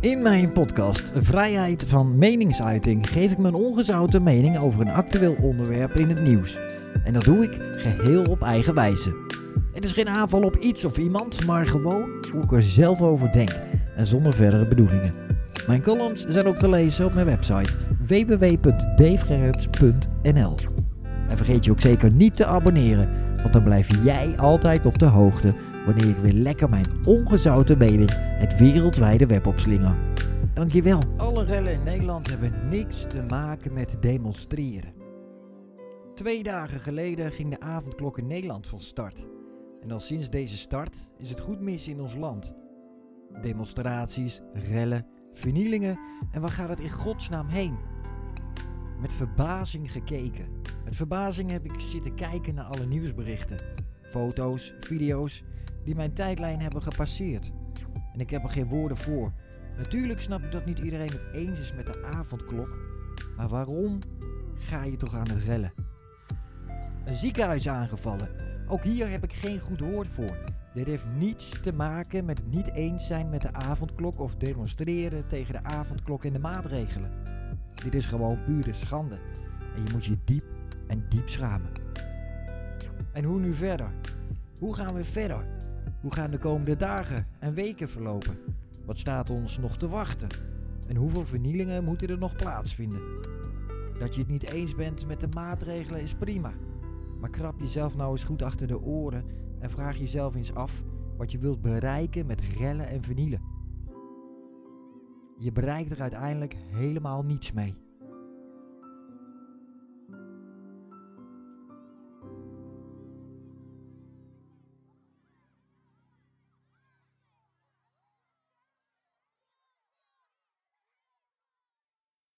In mijn podcast Vrijheid van Meningsuiting geef ik mijn ongezouten mening over een actueel onderwerp in het nieuws. En dat doe ik geheel op eigen wijze. Het is geen aanval op iets of iemand, maar gewoon hoe ik er zelf over denk en zonder verdere bedoelingen. Mijn columns zijn ook te lezen op mijn website www.davegerrits.nl En vergeet je ook zeker niet te abonneren, want dan blijf jij altijd op de hoogte wanneer ik weer lekker mijn ongezouten mening het wereldwijde web opslinger. Dankjewel. Alle rellen in Nederland hebben niks te maken met demonstreren. Twee dagen geleden ging de avondklok in Nederland van start. En al sinds deze start is het goed mis in ons land. Demonstraties, rellen, vernielingen en waar gaat het in godsnaam heen? Met verbazing gekeken. Met verbazing heb ik zitten kijken naar alle nieuwsberichten. Foto's, video's die mijn tijdlijn hebben gepasseerd. En ik heb er geen woorden voor. Natuurlijk snap ik dat niet iedereen het eens is met de avondklok. Maar waarom ga je toch aan het rellen? Een ziekenhuis aangevallen. Ook hier heb ik geen goed woord voor. Dit heeft niets te maken met het niet eens zijn met de avondklok of demonstreren tegen de avondklok en de maatregelen. Dit is gewoon pure schande. En je moet je diep en diep schamen. En hoe nu verder? Hoe gaan we verder? Hoe gaan de komende dagen en weken verlopen? Wat staat ons nog te wachten? En hoeveel vernielingen moeten er nog plaatsvinden? Dat je het niet eens bent met de maatregelen is prima. Maar krap jezelf nou eens goed achter de oren en vraag jezelf eens af wat je wilt bereiken met rellen en vernielen. Je bereikt er uiteindelijk helemaal niets mee.